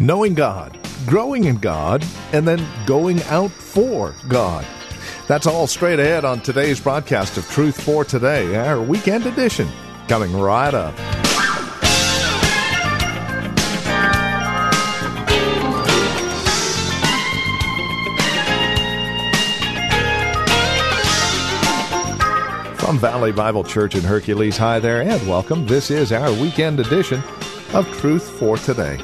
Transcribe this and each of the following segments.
Knowing God, growing in God, and then going out for God. That's all straight ahead on today's broadcast of Truth for Today, our weekend edition, coming right up. From Valley Bible Church in Hercules, hi there, and welcome. This is our weekend edition of Truth for Today.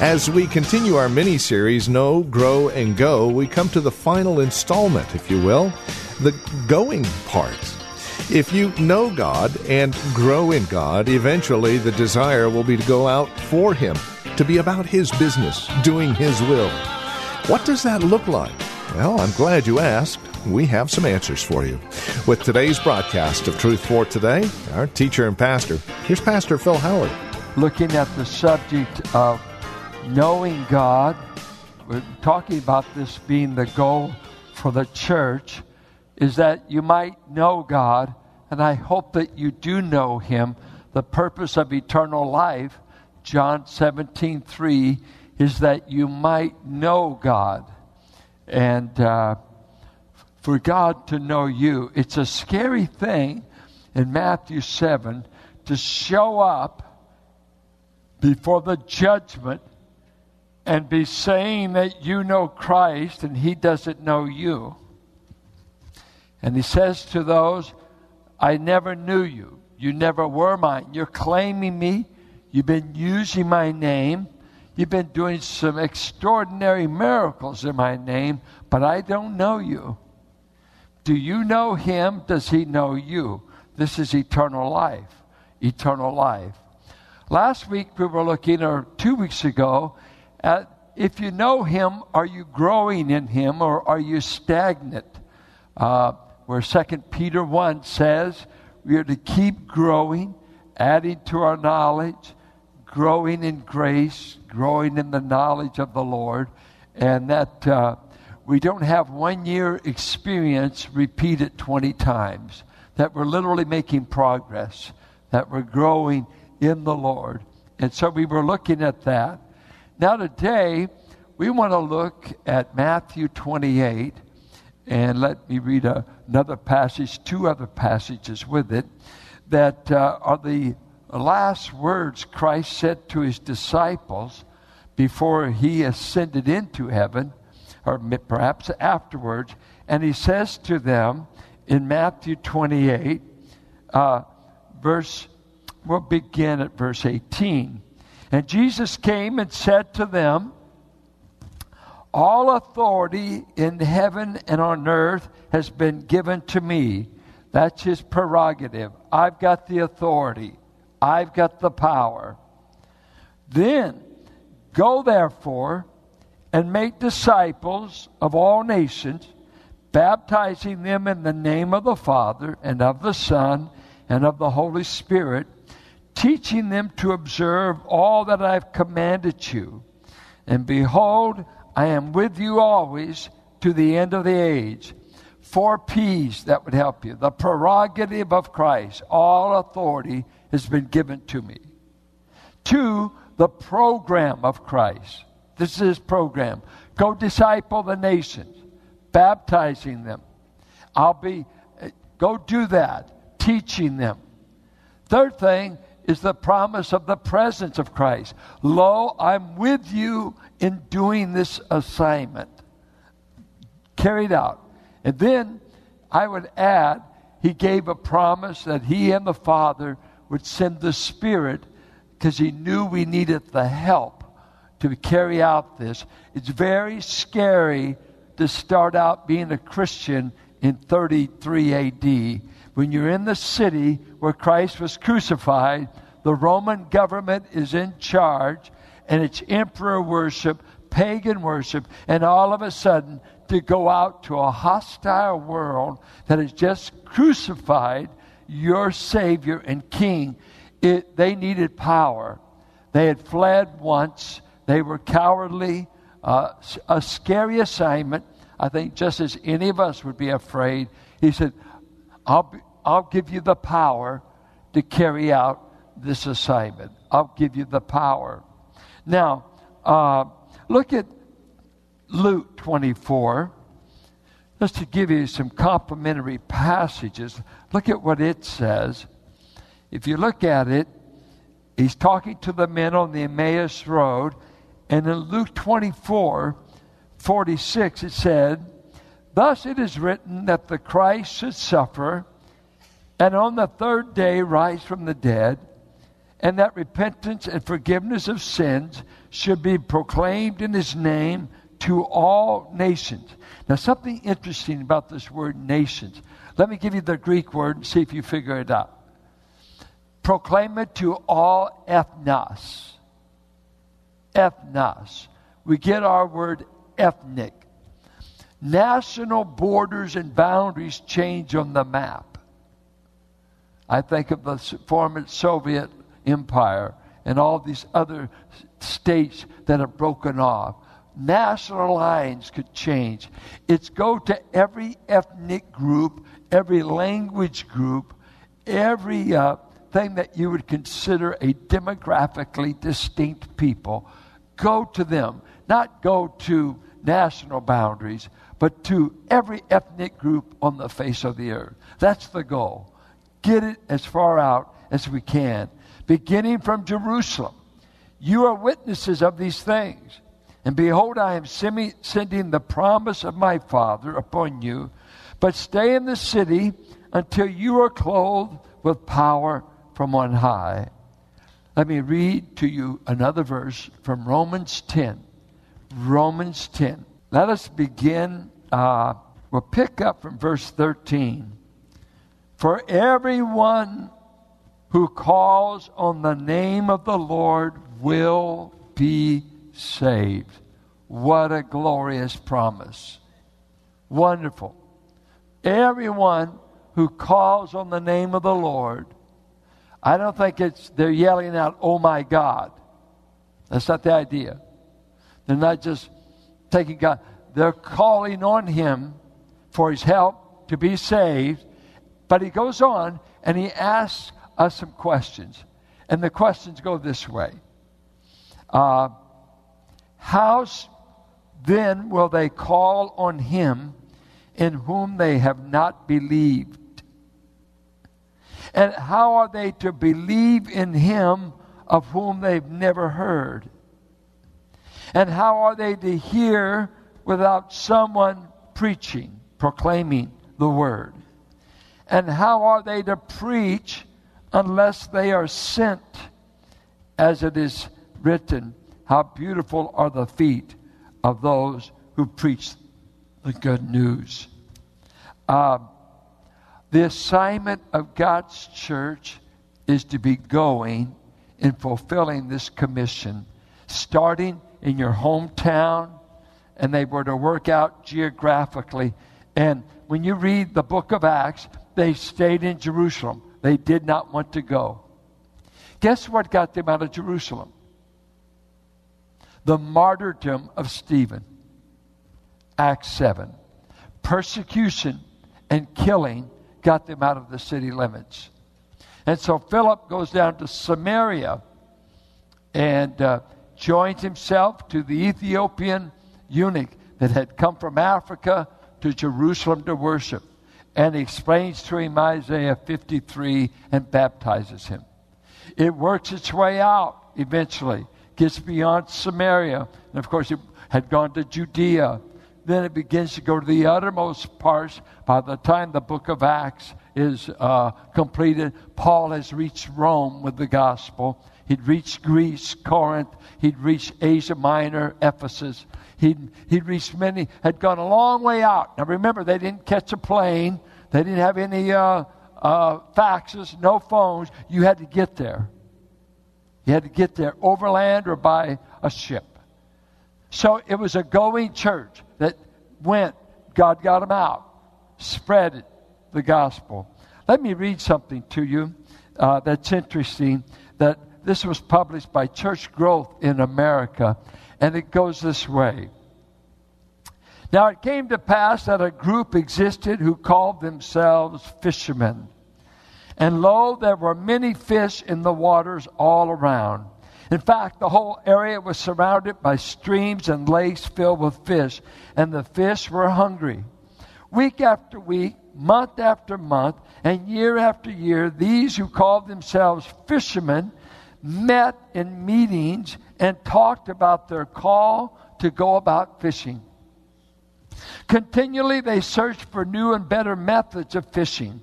As we continue our mini series, Know, Grow, and Go, we come to the final installment, if you will, the going part. If you know God and grow in God, eventually the desire will be to go out for Him, to be about His business, doing His will. What does that look like? Well, I'm glad you asked. We have some answers for you. With today's broadcast of Truth for Today, our teacher and pastor, here's Pastor Phil Howard. Looking at the subject of knowing God, we're talking about this being the goal for the church, is that you might know God, and I hope that you do know Him. The purpose of eternal life, John 17 3, is that you might know God. And uh, for God to know you, it's a scary thing in Matthew 7 to show up before the judgment and be saying that you know Christ and he doesn't know you. And he says to those, I never knew you. You never were mine. You're claiming me. You've been using my name. You've been doing some extraordinary miracles in my name, but I don't know you. Do you know him? Does he know you? This is eternal life. Eternal life. Last week we were looking, or two weeks ago, at if you know him, are you growing in him or are you stagnant? Uh, where 2 Peter 1 says we are to keep growing, adding to our knowledge, growing in grace, growing in the knowledge of the Lord, and that uh, we don't have one year experience repeated 20 times, that we're literally making progress, that we're growing in the Lord. And so we were looking at that. Now, today, we want to look at Matthew 28, and let me read a, another passage, two other passages with it, that uh, are the last words Christ said to his disciples before he ascended into heaven, or perhaps afterwards. And he says to them in Matthew 28, uh, verse, we'll begin at verse 18. And Jesus came and said to them, All authority in heaven and on earth has been given to me. That's his prerogative. I've got the authority, I've got the power. Then go therefore and make disciples of all nations, baptizing them in the name of the Father and of the Son and of the Holy Spirit teaching them to observe all that I've commanded you. And behold, I am with you always to the end of the age. Four P's that would help you. The prerogative of Christ, all authority has been given to me. Two, the program of Christ. This is his program. Go disciple the nations, baptizing them. I'll be, eh, go do that, teaching them. Third thing, is the promise of the presence of Christ. Lo, I'm with you in doing this assignment. Carried out. And then I would add, he gave a promise that he and the Father would send the Spirit because he knew we needed the help to carry out this. It's very scary to start out being a Christian in 33 AD when you're in the city where Christ was crucified, the Roman government is in charge, and it's emperor worship, pagan worship, and all of a sudden to go out to a hostile world that has just crucified your Savior and King. It, they needed power. They had fled once. They were cowardly. Uh, a scary assignment. I think just as any of us would be afraid. He said, I'll, I'll give you the power to carry out this assignment. I'll give you the power. Now, uh, look at Luke 24. Just to give you some complementary passages, look at what it says. If you look at it, he's talking to the men on the Emmaus Road, and in Luke 24 46, it said, Thus it is written that the Christ should suffer and on the third day rise from the dead, and that repentance and forgiveness of sins should be proclaimed in his name to all nations. Now, something interesting about this word nations. Let me give you the Greek word and see if you figure it out. Proclaim it to all ethnos. Ethnos. We get our word ethnic. National borders and boundaries change on the map. I think of the former Soviet Empire and all these other states that have broken off. National lines could change. It's go to every ethnic group, every language group, every uh, thing that you would consider a demographically distinct people. Go to them, not go to national boundaries, but to every ethnic group on the face of the earth. That's the goal get it as far out as we can, beginning from Jerusalem. You are witnesses of these things. And behold, I am sending the promise of my Father upon you. But stay in the city until you are clothed with power from on high. Let me read to you another verse from Romans 10. Romans 10. Let us begin. Uh, we'll pick up from verse 13. For everyone who calls on the name of the Lord will be saved. What a glorious promise. Wonderful. Everyone who calls on the name of the Lord, I don't think it's they're yelling out, "Oh my God." That's not the idea. They're not just taking God. They're calling on him for his help to be saved but he goes on and he asks us some questions. And the questions go this way uh, How then will they call on him in whom they have not believed? And how are they to believe in him of whom they've never heard? And how are they to hear without someone preaching, proclaiming the word? And how are they to preach unless they are sent? As it is written, How beautiful are the feet of those who preach the good news. Uh, the assignment of God's church is to be going and fulfilling this commission, starting in your hometown, and they were to work out geographically. And when you read the book of Acts, they stayed in Jerusalem. They did not want to go. Guess what got them out of Jerusalem? The martyrdom of Stephen. Acts 7. Persecution and killing got them out of the city limits. And so Philip goes down to Samaria and uh, joins himself to the Ethiopian eunuch that had come from Africa to Jerusalem to worship and explains to him Isaiah 53 and baptizes him. It works its way out eventually, gets beyond Samaria, and of course, it had gone to Judea. Then it begins to go to the uttermost parts. By the time the book of Acts is uh, completed, Paul has reached Rome with the gospel. He'd reached Greece, Corinth. He'd reached Asia Minor, Ephesus. He'd, he'd reached many, had gone a long way out. Now remember, they didn't catch a plane, they didn't have any uh, uh, faxes, no phones. You had to get there. You had to get there overland or by a ship. So it was a going church that went, God got them out, spread the gospel. Let me read something to you uh, that's interesting. That this was published by Church Growth in America, and it goes this way. Now it came to pass that a group existed who called themselves fishermen. And lo, there were many fish in the waters all around. In fact, the whole area was surrounded by streams and lakes filled with fish, and the fish were hungry. Week after week, month after month, and year after year, these who called themselves fishermen met in meetings and talked about their call to go about fishing. Continually, they searched for new and better methods of fishing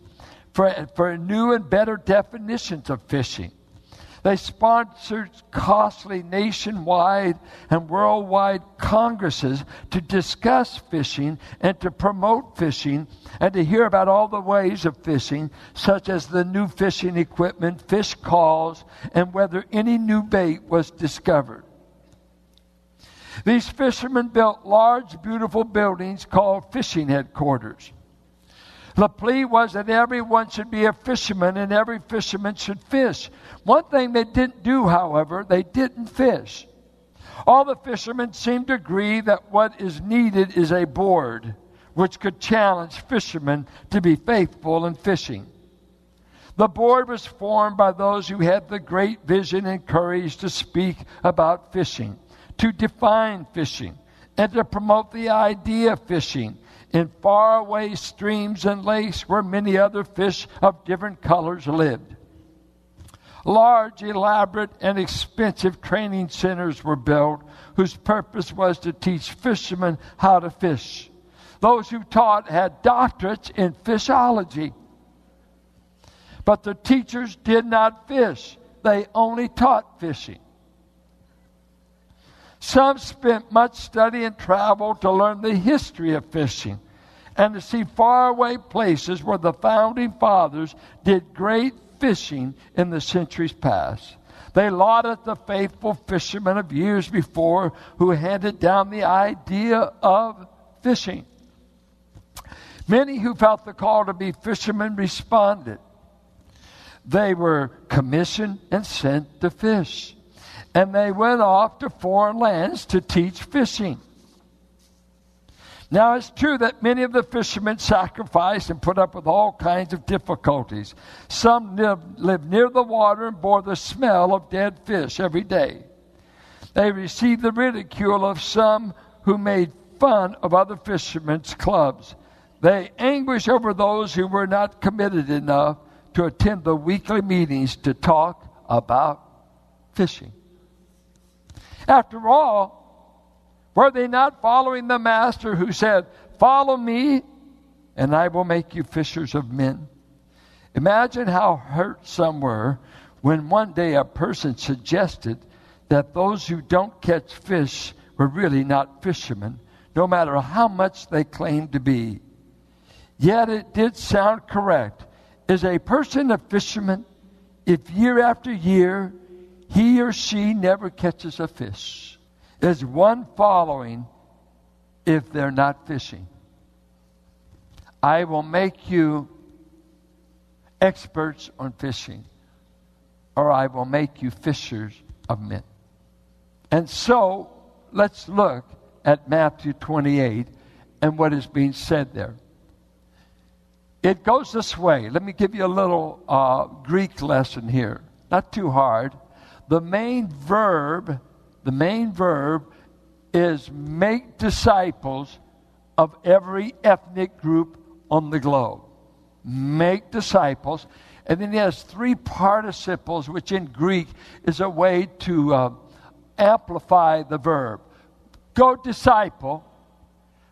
for, for new and better definitions of fishing. They sponsored costly nationwide and worldwide congresses to discuss fishing and to promote fishing and to hear about all the ways of fishing, such as the new fishing equipment, fish calls, and whether any new bait was discovered. These fishermen built large, beautiful buildings called fishing headquarters. The plea was that everyone should be a fisherman and every fisherman should fish. One thing they didn't do, however, they didn't fish. All the fishermen seemed to agree that what is needed is a board which could challenge fishermen to be faithful in fishing. The board was formed by those who had the great vision and courage to speak about fishing, to define fishing, and to promote the idea of fishing in faraway streams and lakes where many other fish of different colors lived. Large, elaborate, and expensive training centers were built whose purpose was to teach fishermen how to fish. Those who taught had doctorates in fishology. But the teachers did not fish, they only taught fishing. Some spent much study and travel to learn the history of fishing and to see faraway places where the founding fathers did great fishing in the centuries past. They lauded the faithful fishermen of years before who handed down the idea of fishing. Many who felt the call to be fishermen responded. They were commissioned and sent to fish and they went off to foreign lands to teach fishing. Now, it's true that many of the fishermen sacrificed and put up with all kinds of difficulties. Some lived, near the water and bore the smell of dead fish every day. They received the ridicule of some who made fun of other fishermen's clubs. They anguished over those who were not committed enough to attend the weekly meetings to talk about fishing. After all, were they not following the Master who said, Follow me, and I will make you fishers of men? Imagine how hurt some were when one day a person suggested that those who don't catch fish were really not fishermen, no matter how much they claimed to be. Yet it did sound correct. Is a person a fisherman if year after year he or she never catches a fish. There's one following if they're not fishing. I will make you experts on fishing, or I will make you fishers of men. And so, let's look at Matthew 28 and what is being said there. It goes this way. Let me give you a little uh, Greek lesson here. Not too hard the main verb, the main verb is make disciples of every ethnic group on the globe. Make disciples. And then he has three participles, which in Greek is a way to uh, amplify the verb. Go disciple.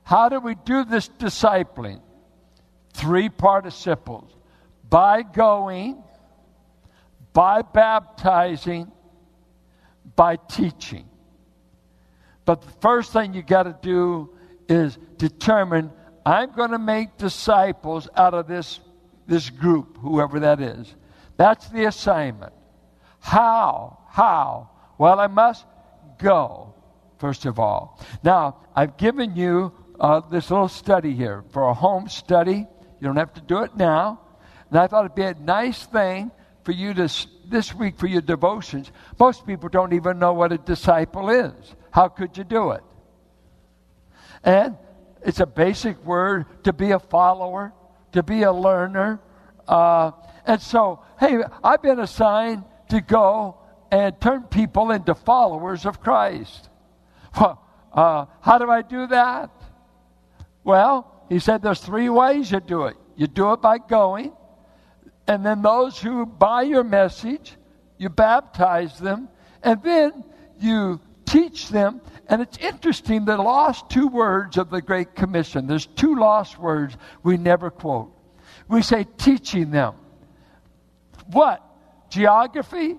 How do we do this discipling? Three participles. By going, by baptizing, by teaching. But the first thing you got to do is determine I'm going to make disciples out of this, this group, whoever that is. That's the assignment. How? How? Well, I must go, first of all. Now, I've given you uh, this little study here for a home study. You don't have to do it now. And I thought it'd be a nice thing for you to, this week for your devotions. Most people don't even know what a disciple is. How could you do it? And it's a basic word to be a follower, to be a learner. Uh, and so, hey, I've been assigned to go and turn people into followers of Christ. Well, uh, how do I do that? Well, he said there's three ways you do it. You do it by going, and then those who buy your message, you baptize them, and then you teach them. And it's interesting the lost two words of the Great Commission. There's two lost words we never quote. We say teaching them. What? Geography?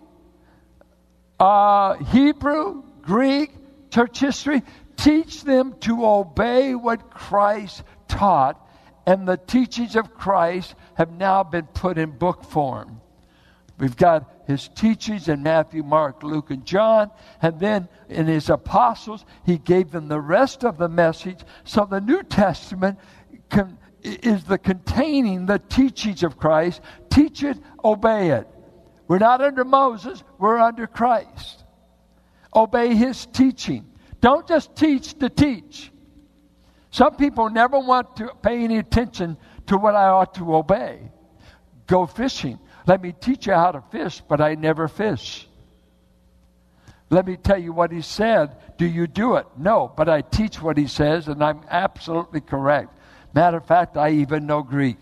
Uh, Hebrew? Greek? Church history? Teach them to obey what Christ taught, and the teachings of Christ have now been put in book form. We've got his teachings in Matthew, Mark, Luke, and John. And then in his apostles, he gave them the rest of the message. So the New Testament can, is the containing the teachings of Christ. Teach it, obey it. We're not under Moses, we're under Christ. Obey his teaching. Don't just teach to teach. Some people never want to pay any attention to what I ought to obey. Go fishing. Let me teach you how to fish, but I never fish. Let me tell you what he said. Do you do it? No, but I teach what he says, and I'm absolutely correct. Matter of fact, I even know Greek.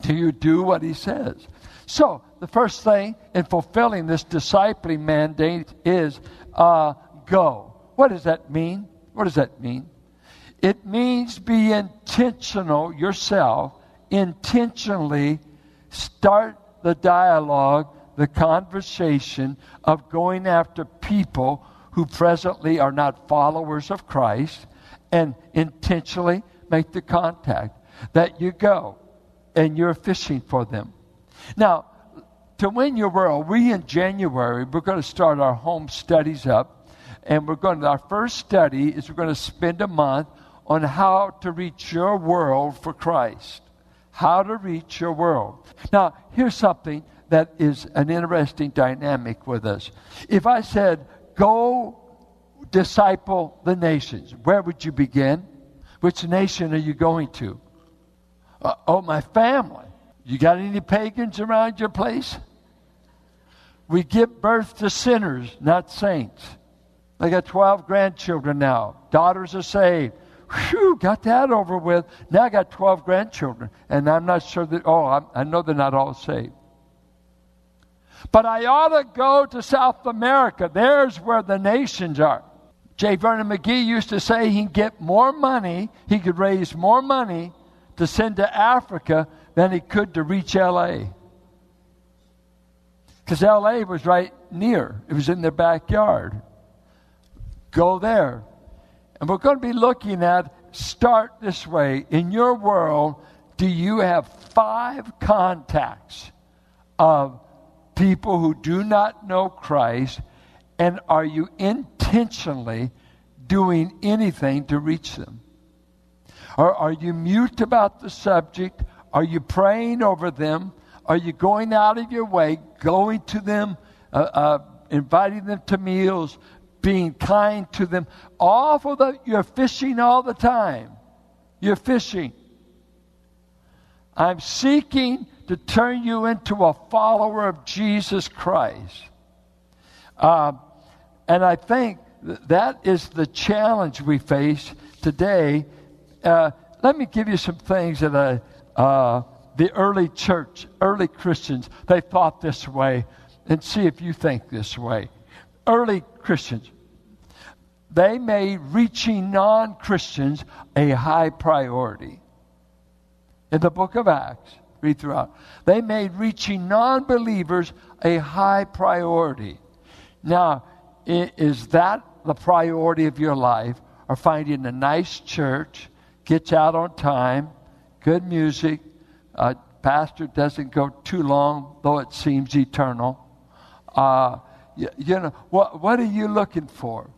Do you do what he says? So, the first thing in fulfilling this discipling mandate is uh, go. What does that mean? What does that mean? It means be intentional yourself, intentionally start the dialogue, the conversation of going after people who presently are not followers of Christ and intentionally make the contact. That you go and you're fishing for them. Now, to win your world, we in January, we're going to start our home studies up. And we're going to, our first study is we're going to spend a month on how to reach your world for Christ. How to reach your world. Now, here's something that is an interesting dynamic with us. If I said, go disciple the nations, where would you begin? Which nation are you going to? Uh, oh, my family. You got any pagans around your place? We give birth to sinners, not saints. I got 12 grandchildren now. Daughters are saved. Got that over with. Now I got 12 grandchildren, and I'm not sure that, oh, I'm, I know they're not all saved. But I ought to go to South America. There's where the nations are. J. Vernon McGee used to say he would get more money, he could raise more money to send to Africa than he could to reach LA. Because LA was right near, it was in their backyard. Go there. And we're going to be looking at start this way. In your world, do you have five contacts of people who do not know Christ? And are you intentionally doing anything to reach them? Or are you mute about the subject? Are you praying over them? Are you going out of your way, going to them, uh, uh, inviting them to meals, being kind to them? All for the, you're fishing all the time. You're fishing. I'm seeking to turn you into a follower of Jesus Christ. Uh, and I think that is the challenge we face today. Uh, let me give you some things that I uh, the early church, early Christians, they thought this way, and see if you think this way. Early Christians, they made reaching non Christians a high priority. In the book of Acts, read throughout, they made reaching non believers a high priority. Now, is that the priority of your life, or finding a nice church, gets out on time, good music. Uh, pastor doesn't go too long, though it seems eternal. Uh, you, you, know, what, what are you looking for?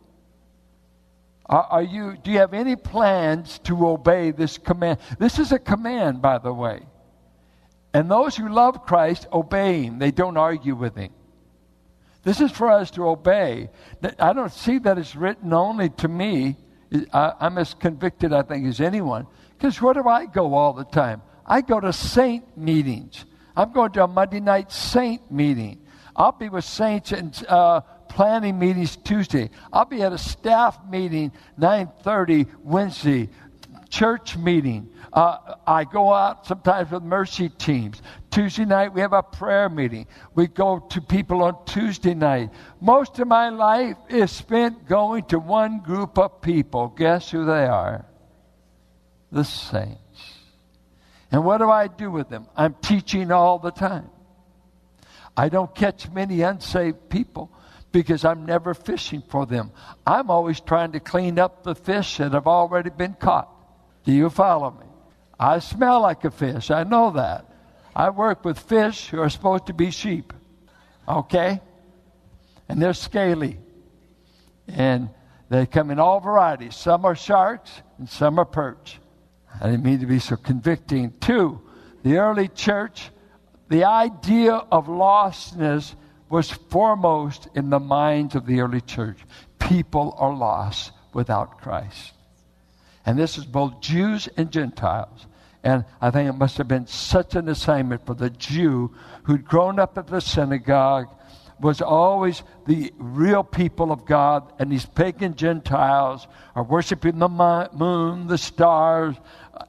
Are, are you, do you have any plans to obey this command? This is a command, by the way. And those who love Christ obey him, they don't argue with him. This is for us to obey. I don't see that it's written only to me. I'm as convicted, I think, as anyone. Because where do I go all the time? I go to saint meetings. I'm going to a Monday night saint meeting. I'll be with saints and uh, planning meetings Tuesday. I'll be at a staff meeting 9:30 Wednesday, church meeting. Uh, I go out sometimes with mercy teams. Tuesday night we have a prayer meeting. We go to people on Tuesday night. Most of my life is spent going to one group of people. Guess who they are? The saints. And what do I do with them? I'm teaching all the time. I don't catch many unsaved people because I'm never fishing for them. I'm always trying to clean up the fish that have already been caught. Do you follow me? I smell like a fish. I know that. I work with fish who are supposed to be sheep. Okay? And they're scaly. And they come in all varieties. Some are sharks and some are perch. I didn't mean to be so convicting. Two, the early church, the idea of lostness was foremost in the minds of the early church. People are lost without Christ. And this is both Jews and Gentiles. And I think it must have been such an assignment for the Jew who'd grown up at the synagogue, was always the real people of God, and these pagan Gentiles are worshiping the moon, the stars,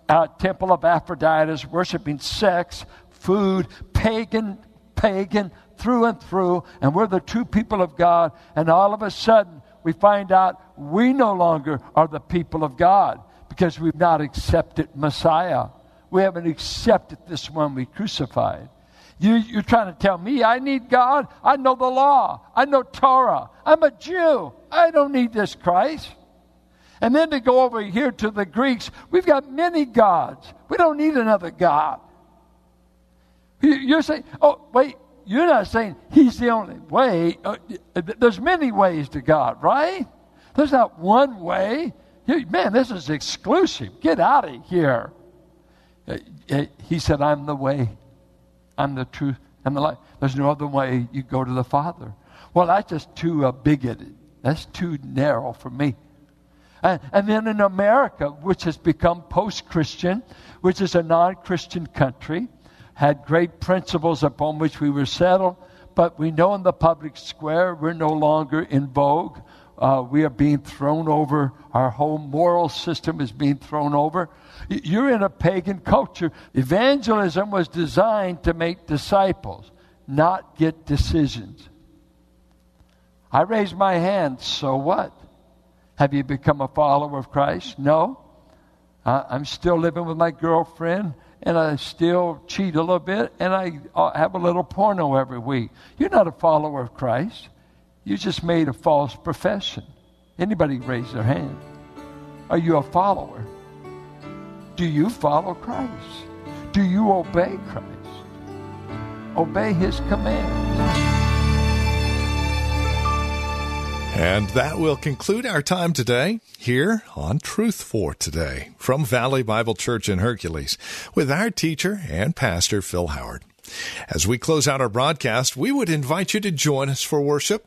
uh, temple of Aphrodite, worshiping sex, food, pagan, pagan through and through, and we're the true people of God, and all of a sudden we find out we no longer are the people of God because we've not accepted Messiah. We haven't accepted this one we crucified. You, you're trying to tell me I need God? I know the law. I know Torah. I'm a Jew. I don't need this Christ. And then to go over here to the Greeks, we've got many gods. We don't need another God. You're saying, oh, wait, you're not saying he's the only way. Uh, there's many ways to God, right? There's not one way. Man, this is exclusive. Get out of here. Uh, uh, he said, I'm the way, I'm the truth, and the life. There's no other way you go to the Father. Well, that's just too uh, bigoted. That's too narrow for me. And, and then in America, which has become post Christian, which is a non Christian country, had great principles upon which we were settled, but we know in the public square we're no longer in vogue uh, we are being thrown over. Our whole moral system is being thrown over. You're in a pagan culture. Evangelism was designed to make disciples, not get decisions. I raise my hand, so what? Have you become a follower of Christ? No. Uh, I'm still living with my girlfriend, and I still cheat a little bit, and I uh, have a little porno every week. You're not a follower of Christ. You just made a false profession. Anybody raise their hand? Are you a follower? Do you follow Christ? Do you obey Christ? Obey his commands. And that will conclude our time today here on Truth for Today from Valley Bible Church in Hercules with our teacher and pastor Phil Howard. As we close out our broadcast, we would invite you to join us for worship